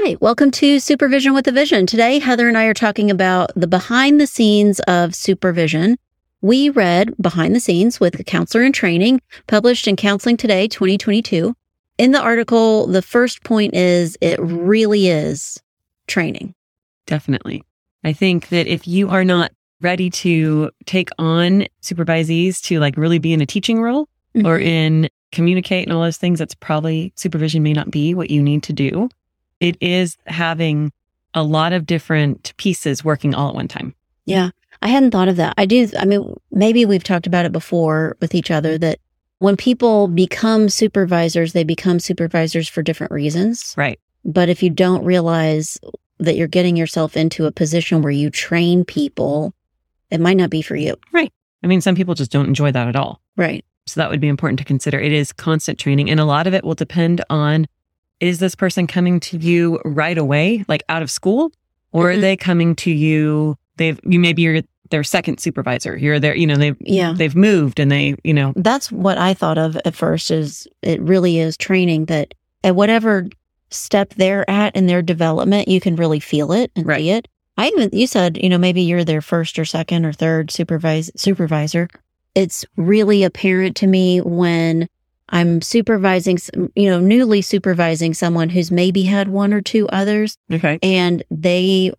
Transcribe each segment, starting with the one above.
Hi, welcome to Supervision with a Vision. Today, Heather and I are talking about the behind the scenes of supervision. We read Behind the Scenes with a Counselor in Training, published in Counseling Today 2022. In the article, the first point is it really is training. Definitely. I think that if you are not ready to take on supervisees to like really be in a teaching role mm-hmm. or in communicate and all those things, that's probably supervision may not be what you need to do it is having a lot of different pieces working all at one time. Yeah. I hadn't thought of that. I do. I mean, maybe we've talked about it before with each other that when people become supervisors, they become supervisors for different reasons. Right. But if you don't realize that you're getting yourself into a position where you train people, it might not be for you. Right. I mean, some people just don't enjoy that at all. Right. So that would be important to consider. It is constant training, and a lot of it will depend on is this person coming to you right away, like out of school, or mm-hmm. are they coming to you? They've you maybe you're their second supervisor. You're there, you know, they've yeah. they've moved and they, you know. That's what I thought of at first is it really is training that at whatever step they're at in their development, you can really feel it and right. see it. I even you said, you know, maybe you're their first or second or third supervise supervisor. It's really apparent to me when I'm supervising, you know, newly supervising someone who's maybe had one or two others. Okay. And they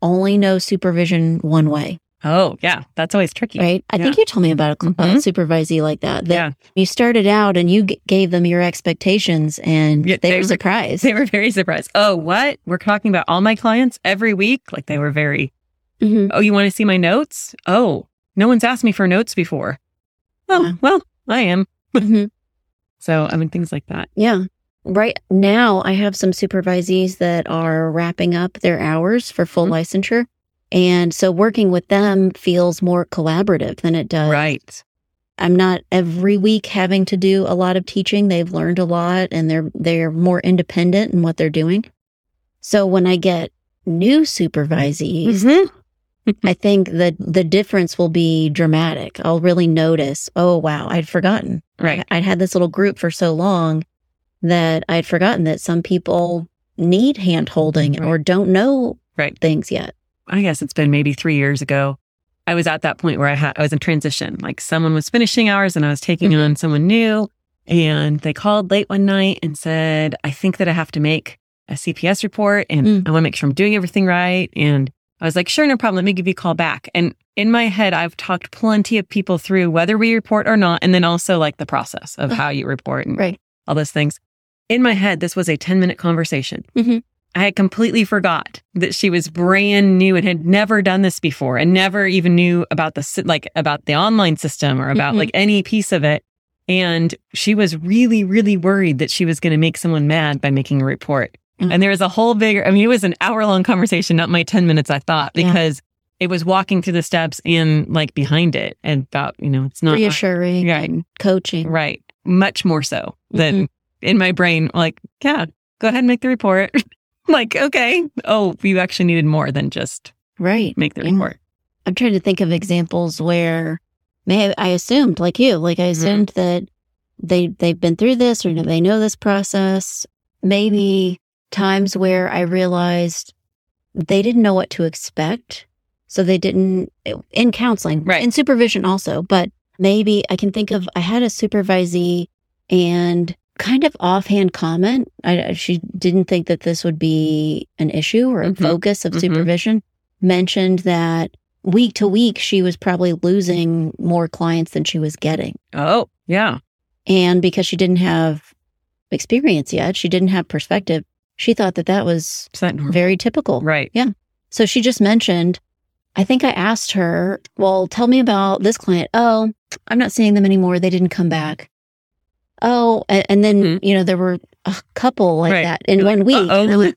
only know supervision one way. Oh, yeah. That's always tricky. Right. I yeah. think you told me about a, mm-hmm. a supervisee like that. that. Yeah. You started out and you g- gave them your expectations and yeah, they, they, were surprised. They were very surprised. Oh, what? We're talking about all my clients every week? Like they were very, mm-hmm. oh, you want to see my notes? Oh, no one's asked me for notes before. Oh, yeah. well, I am. Mm-hmm. So, I mean, things like that. Yeah. Right now, I have some supervisees that are wrapping up their hours for full mm-hmm. licensure. And so working with them feels more collaborative than it does. Right. I'm not every week having to do a lot of teaching. They've learned a lot and they're they're more independent in what they're doing. So when I get new supervisees, mm-hmm. I think that the difference will be dramatic. I'll really notice, oh, wow, I'd forgotten. Right. I'd had this little group for so long that I'd forgotten that some people need hand holding right. or don't know right. things yet. I guess it's been maybe three years ago. I was at that point where I had, I was in transition. Like someone was finishing hours and I was taking mm-hmm. on someone new. And they called late one night and said, I think that I have to make a CPS report and mm. I want to make sure I'm doing everything right. And I was like, sure, no problem. Let me give you a call back. And in my head, I've talked plenty of people through whether we report or not, and then also like the process of how you report and right. all those things. In my head, this was a 10 minute conversation. Mm-hmm. I had completely forgot that she was brand new and had never done this before and never even knew about the like about the online system or about mm-hmm. like any piece of it. And she was really, really worried that she was going to make someone mad by making a report. Mm-hmm. And there was a whole bigger, I mean, it was an hour long conversation, not my 10 minutes, I thought, because yeah. it was walking through the steps and like behind it and about, you know, it's not reassuring, right. coaching. Right. Much more so than mm-hmm. in my brain, like, yeah, go ahead and make the report. like, okay. Oh, you actually needed more than just right. make the report. I'm trying to think of examples where may I assumed, like you, like I mm-hmm. assumed mm-hmm. that they they've been through this or they know this process. Maybe times where I realized they didn't know what to expect. So they didn't, in counseling, right. in supervision also, but maybe I can think of, I had a supervisee and kind of offhand comment. I, she didn't think that this would be an issue or a mm-hmm. focus of mm-hmm. supervision, mentioned that week to week, she was probably losing more clients than she was getting. Oh, yeah. And because she didn't have experience yet, she didn't have perspective, she thought that that was that very typical. Right. Yeah. So she just mentioned, I think I asked her, well, tell me about this client. Oh, I'm not seeing them anymore. They didn't come back. oh, and, and then, Mhm. you know, there were a couple like Right. that in You're one like, week. "Uh-oh." And I went,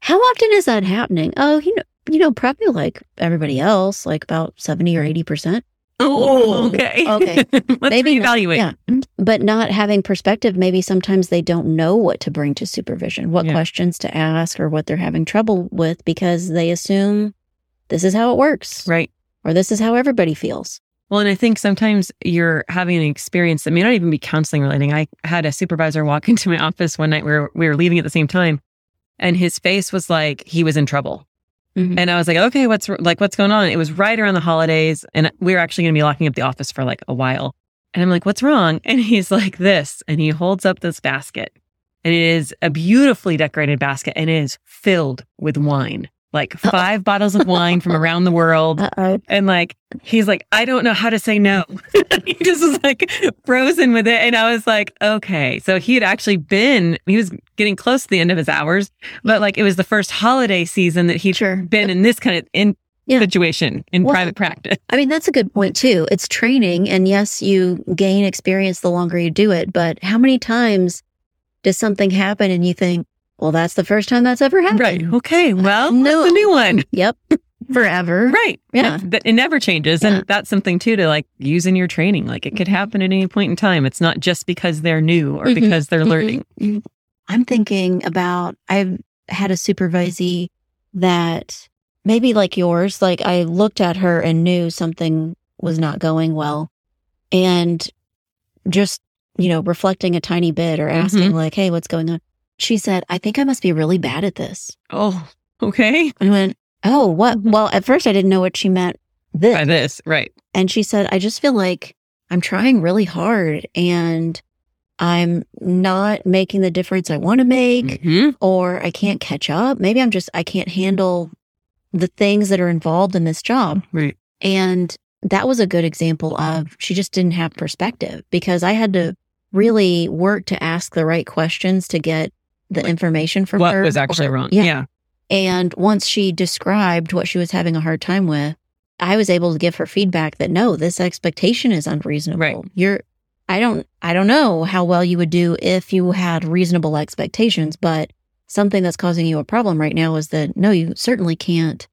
How often is that happening? Oh, you know, you know, probably like everybody else, like about 70 or 80%. Oh, okay. Okay. Let's Maybe not- reevaluate. Yeah. But not having perspective, maybe sometimes they don't know what to bring to supervision, what Yeah. questions to ask, or what they're having trouble with because they assume this is how it works Right. or this is how everybody feels. Well, and I think sometimes you're having an experience that may not even be counseling relating. I had a supervisor walk into my office one night where we were leaving at the same time, and his face was like he was in trouble. Mhm. And I was like, okay, what's like what's going on? It was right around the holidays, and we were actually going to be locking up the office for like a while. And I'm like, what's wrong? And he's like, this, and he holds up this basket, and it is a beautifully decorated basket, and it is filled with wine, like five bottles of wine from around the world. Uh-oh. And like, he's like, I don't know how to say no. he just was like frozen with it. And I was like, okay. So he had actually been, he was getting close to the end of his hours, but like it was the first holiday season that he'd Sure. been in this kind of in Yeah. situation in Well, private practice. I mean, that's a good point too. It's training. And yes, you gain experience the longer you do it. But how many times does something happen and you think, well, that's the first time that's ever happened? Right. Okay. Well, No. the new one. Yep. Forever. Right. Yeah. It, it never changes. Yeah. And that's something too to like use in your training. Like it could happen at any point in time. It's not just because they're new or Mhm. because they're Mhm. learning. Mhm. I'm thinking about, I've had a supervisee that maybe like yours, like I looked at her and knew something was not going well. And just, you know, reflecting a tiny bit or asking, like, hey, what's going on? She said, I think I must be really bad at this. Oh, okay. I went, oh, what? Mhm. Well, at first I didn't know what she meant. This. By this. Right. And she said, I just feel like I'm trying really hard and I'm not making the difference I want to make, Mhm. or I can't catch up. Maybe I'm just, I can't handle the things that are involved in this job. Right. And that was a good example of she just didn't have perspective because I had to really work to ask the right questions to get the information from What her. was actually or- wrong. Yeah. yeah. And once she described what she was having a hard time with, I was able to give her feedback that no, this expectation is unreasonable. Right. You're I don't I don't know how well you would do if you had reasonable expectations, but something that's causing you a problem right now is that no, you certainly can't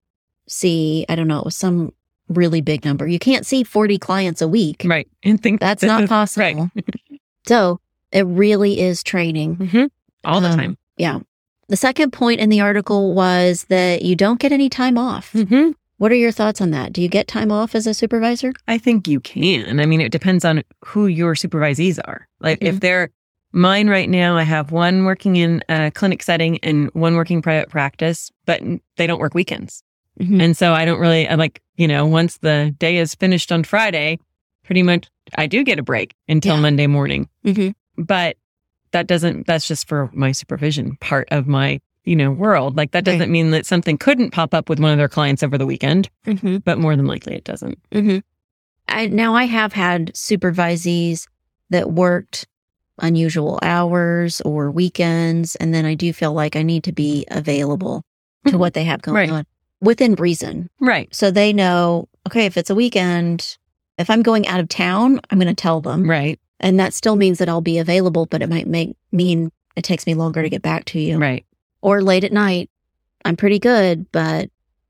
see, I don't know, it was some really big number. You can't see 40 clients a week. Right. And think That's this not possible. Right. So it really is training. hmm All the Um, time. Yeah. The second point in the article was that you don't get any time off. hmm What are your thoughts on that? Do you get time off as a supervisor? I think you can. I mean, it depends on who your supervisees are. Like if they're mine right now, I have one working in a clinic setting and one working private practice, but they don't work weekends. Mhm. And so I don't really, I like, you know, once the day is finished on Friday, pretty much I do get a break until Yeah. Monday morning. Mhm. But that doesn't, that's just for my supervision part of my, you know, world. Like that doesn't mean that something couldn't pop up with one of their clients over the weekend, Mm-hmm. but more than likely it doesn't. Mm-hmm. I, now I have had supervisees that worked unusual hours or weekends, and then I do feel like I need to be available to what they have going Right. on within reason. Right. So they know, okay, if it's a weekend, if I'm going out of town, I'm going to tell them. Right. And that still means that I'll be available, but it might make mean it takes me longer to get back to you. Right. Or late at night, I'm pretty good, but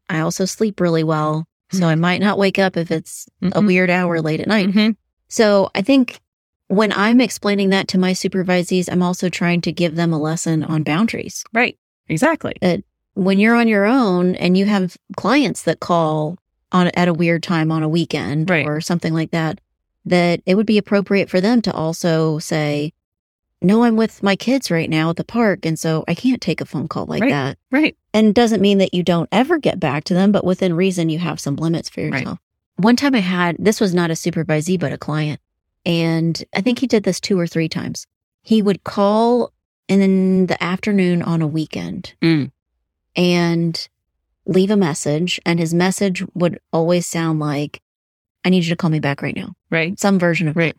I also sleep really well. So I might not wake up if it's a Mhm. weird hour late at night. Mhm. So I think when I'm explaining that to my supervisees, I'm also trying to give them a lesson on boundaries. Right. Exactly. That When you're on your own and you have clients that call on at a weird time on a weekend Right. or something like that, that it would be appropriate for them to also say, no, I'm with my kids right now at the park. And so I can't take a phone call like Right. that. Right. And doesn't mean that you don't ever get back to them, but within reason, you have some limits for Right. yourself. One time I had, this was not a supervisee, but a client. And I think he did this two or three times. He would call in the afternoon on a weekend Mm. and leave a message. And his message would always sound like, I need you to call me back right now. Right. Some version of Right.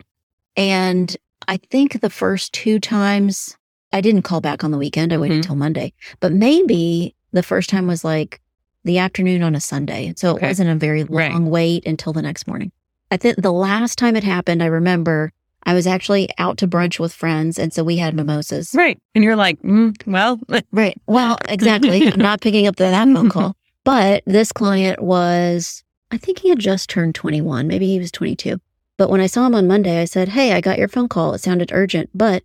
and I think the first two times I didn't call back on the weekend. I waited Mhm. until Monday. But maybe the first time was like the afternoon on a Sunday. So it Okay. wasn't a very Right. long wait until the next morning. I think the last time it happened, I remember I was actually out to brunch with friends. And so we had mimosas. Right. And you're like, mm, well, Right. Well, exactly. I'm not picking up the, that phone call. But this client was, I think he had just turned 21. Maybe he was 22. But when I saw him on Monday, I said, Hey, I got your phone call. It sounded urgent, but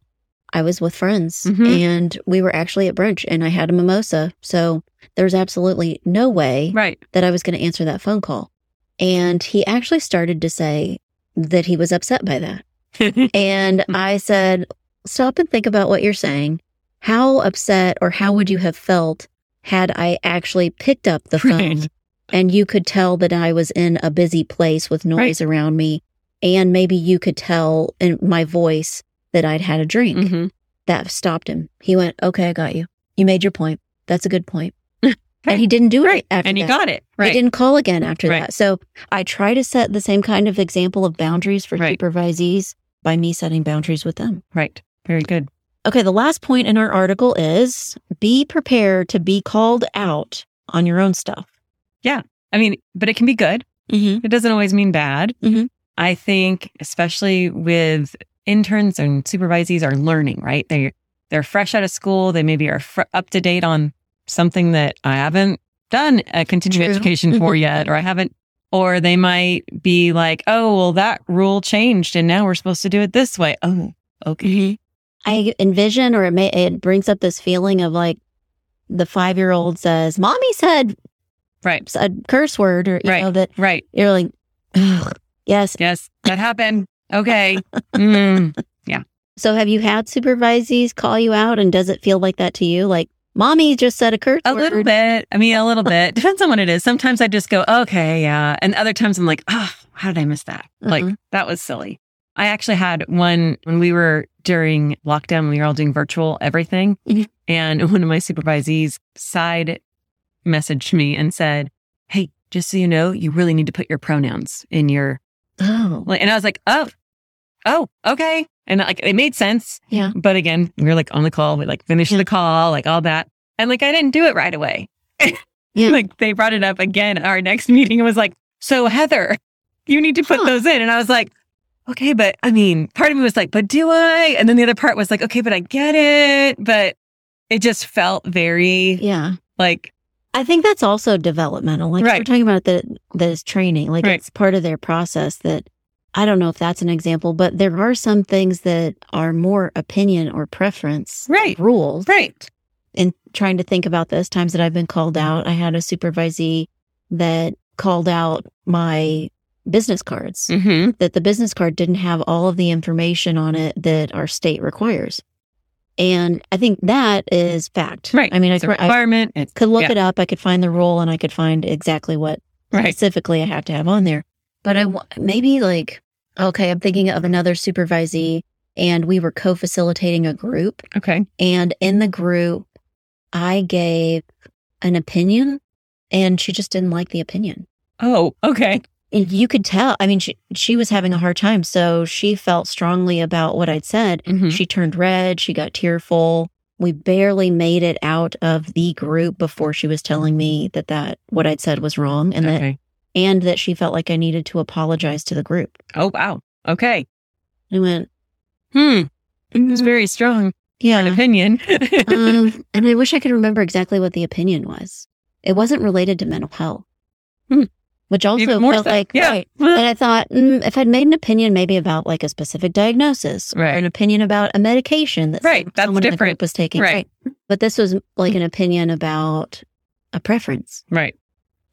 I was with friends Mhm. and we were actually at brunch and I had a mimosa. So there was absolutely no way right. that I was going to answer that phone call. And he actually started to say that he was upset by that. And I said, stop and think about what you're saying. How upset or how would you have felt had I actually picked up the phone Right. And you could tell that I was in a busy place with noise around me? And maybe you could tell in my voice that I'd had a drink. Mhm. That stopped him. He went, Okay, I got you. You made your point. That's a good point. Right. And he didn't do it after And he that. got it. Right. didn't call again after Right. that. So I try to set the same kind of example of boundaries for Right. supervisees by me setting boundaries with them. Right. Very good. Okay, the last point in our article is be prepared to be called out on your own stuff. I mean, but it can be good. Mm-hmm. It doesn't always mean bad. Mhm. I think, especially with interns and supervisees are learning, right? They they're fresh out of school. They maybe are fr- up to date on something that I haven't done a continuing True. education for yet, or I haven't, or they might be like, oh, well, that rule changed and now we're supposed to do it this way. Oh, okay. I envision, or it may it brings up this feeling of like the five year old says, "Mommy said Right. a curse word," or you Right. know that Right. you're like, "Ugh, "Yes." Yes, that happened. Okay. Mm. So have you had supervisees call you out, and does it feel like that to you? Like, "Mommy just said a curse A word." little bit. I mean, a little bit. Depends on what it is. Sometimes I just go, okay, yeah. And other times I'm like, oh, how did I miss that? Like, Mhm. that was silly. I actually had one when we were during lockdown, we were all doing virtual everything. Mhm. And one of my supervisees side messaged me and said, Hey, just so you know, you really need to put your pronouns in your, Oh, and I was like, oh, oh, okay. And like, it made sense. yeah. But again, we were like on the call, we like finished the call, like all that. And like, I didn't do it right away. Yeah. like they brought it up again at our next meeting and was like, so Heather, you need to put Huh. those in. And I was like, okay, but I mean, part of me was like, but do I? And then the other part was like, okay, but I get it. But it just felt very Yeah. like, I think that's also developmental. Like Right. we're talking about that that is training. Like Right. it's part of their process that I don't know if that's an example, but there are some things that are more opinion or preference right, rules. right. And trying to think about this times that I've been called out, I had a supervisee that called out my business cards. Mm-hmm. That the business card didn't have all of the information on it that our state requires. And I think that is fact. Right. I mean, It's a I requirement. It's could look yeah, it up. I could find the rule and I could find exactly what right. specifically I have to have on there. But I maybe like, okay, I'm thinking of another supervisee and we were co facilitating a group. Okay. And in the group, I gave an opinion and she just didn't like the opinion. Oh, okay. You could tell, I mean, she, she was having a hard time. So she felt strongly about what I'd said. Mhm. She turned red. She got tearful. We barely made it out of the group before she was telling me that that what I'd said was wrong and that and that she felt like I needed to apologize to the group. Oh, wow. Okay. I went, Hmm. It was very strong. Yeah. An opinion. um, and I wish I could remember exactly what the opinion was. It wasn't related to mental health, Hmm. Which also Even felt so. like Yeah. right. And I thought mm, if I'd made an opinion maybe about like a specific diagnosis right. or Right. an opinion about a medication that Right, that's someone in the group was taking, Right. But this was like an opinion about a preference. right.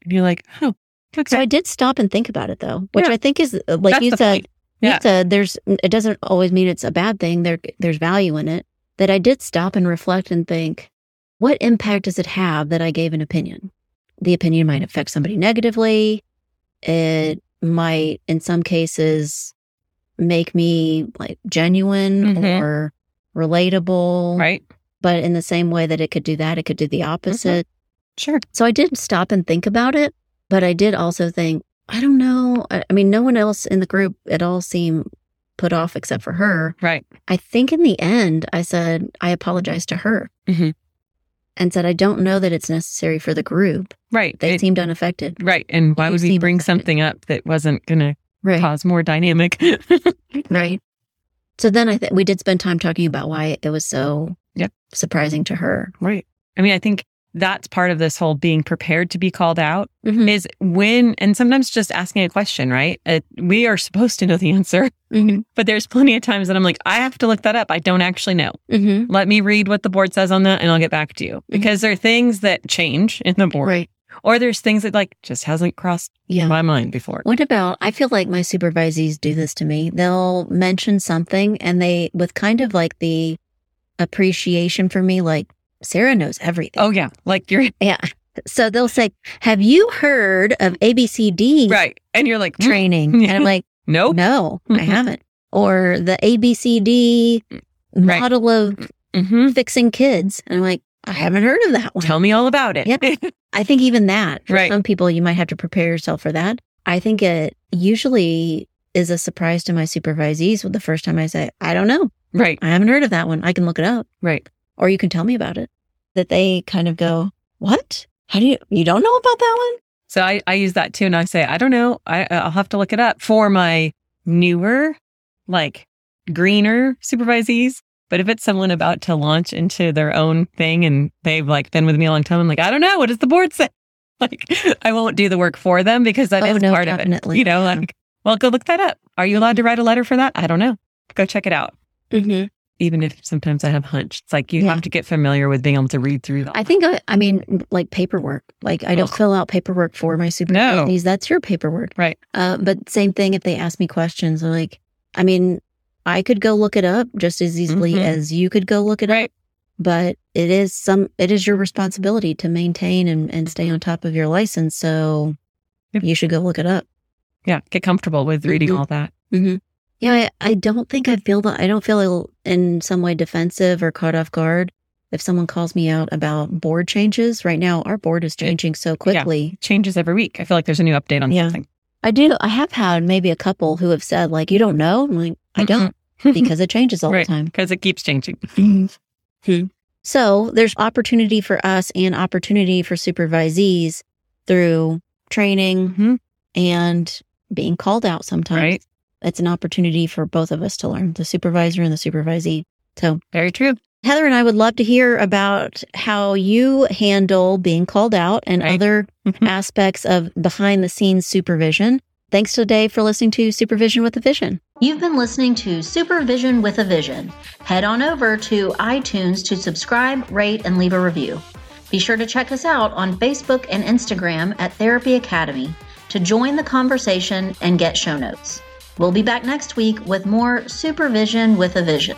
And you're like, oh, okay. So I did stop and think about it though, which Yeah. I think is uh, like That's you said. Yeah. You said there's it doesn't always mean it's a bad thing. There there's value in it. That I did stop and reflect and think, what impact does it have that I gave an opinion? The opinion might affect somebody negatively. It might, in some cases, make me like genuine Mhm. or relatable. Right. But in the same way that it could do that, it could do the opposite. Sure. So I did stop and think about it, but I did also think, I don't know. I, I mean, no one else in the group at all seemed put off except for her. Right. I think in the end, I said, I apologized to her Mhm. And said, I don't know that it's necessary for the group. Right. They It- seemed unaffected. right. And why would we bring affected. something up that wasn't going to Right. cause more dynamic? Right. So then I think we did spend time talking about why it was so Yep. surprising to her. Right. I mean, I think that's part of this whole being prepared to be called out Mhm. is when, and sometimes just asking a question, right? Uh, we are supposed to know the answer, Mhm. but there's plenty of times that I'm like, I have to look that up. I don't actually know. Mhm. Let me read what the board says on that and I'll get back to you because there are things that change in the board Right. or there's things that like just hasn't crossed Yeah. my mind before. What about, I feel like my supervisees do this to me. They'll mention something and they, with kind of like the appreciation for me, like, Sarah knows everything. Oh yeah. Like you're Yeah. So they'll say, Have you heard of ABCD right. And you're like, "Mm, training? And I'm like, nope. No, I Mhm. haven't. Or the ABCD Right. model of hmm fixing kids. And I'm like, I haven't heard of that one. Tell me all about it. Yeah. I think even that, for Right. some people, you might have to prepare yourself for that. I think it usually is a surprise to my supervisees with the first time I say, I don't know. right. I haven't heard of that one. I can look it up Right. Or you can tell me about it. That they kind of go, What? How do you, you don't know about that one? So I, I use that too. And I say, I don't know. I, I'll have to look it up for my newer, like greener supervisees. But if it's someone about to launch into their own thing and they've like been with me a long time, I'm like, I don't know. What does the board say? Like, I won't do the work for them because that is Oh, no, part of it. You know, like, well, go look that up. Are you allowed to write a letter for that? I don't know. Go check it out. Mm-hmm. Even if sometimes I have hunch, it's like you Yeah. have to get familiar with being able to read through them. I think, I, I mean, like paperwork. Like, I don't Ugh. fill out paperwork for my supervisees. That's your paperwork. Right. Uh, but same thing if they ask me questions. I'm like, I mean, I could go look it up just as easily Mhm. as you could go look it Right. up. But it is some, it is your responsibility to maintain and, and stay on top of your license. So Yep. you should go look it up. yeah. Get comfortable with reading Mhm. all that. Mm-hmm. Yeah, I, I don't think I feel that. I don't feel in some way defensive or caught off guard if someone calls me out about board changes. Right now, our board is changing so quickly. Changes every week. I feel like there's a new update on Yeah. something. I do. I have had maybe a couple who have said, like, you don't know. I'm like, I don't because it changes all Right. the time. because it keeps changing. So there's opportunity for us and opportunity for supervisees through training Mhm. and being called out sometimes. Right. It's an opportunity for both of us to learn, the supervisor and the supervisee. So Very true. Heather and I would love to hear about how you handle being called out and Right. other Mhm. aspects of behind the scenes supervision. Thanks today for listening to Supervision with a Vision. You've been listening to Supervision with a Vision. Head on over to iTunes to subscribe, rate, and leave a review. Be sure to check us out on Facebook and Instagram at Therapy Academy to join the conversation and get show notes. We'll be back next week with more Supervision with a Vision.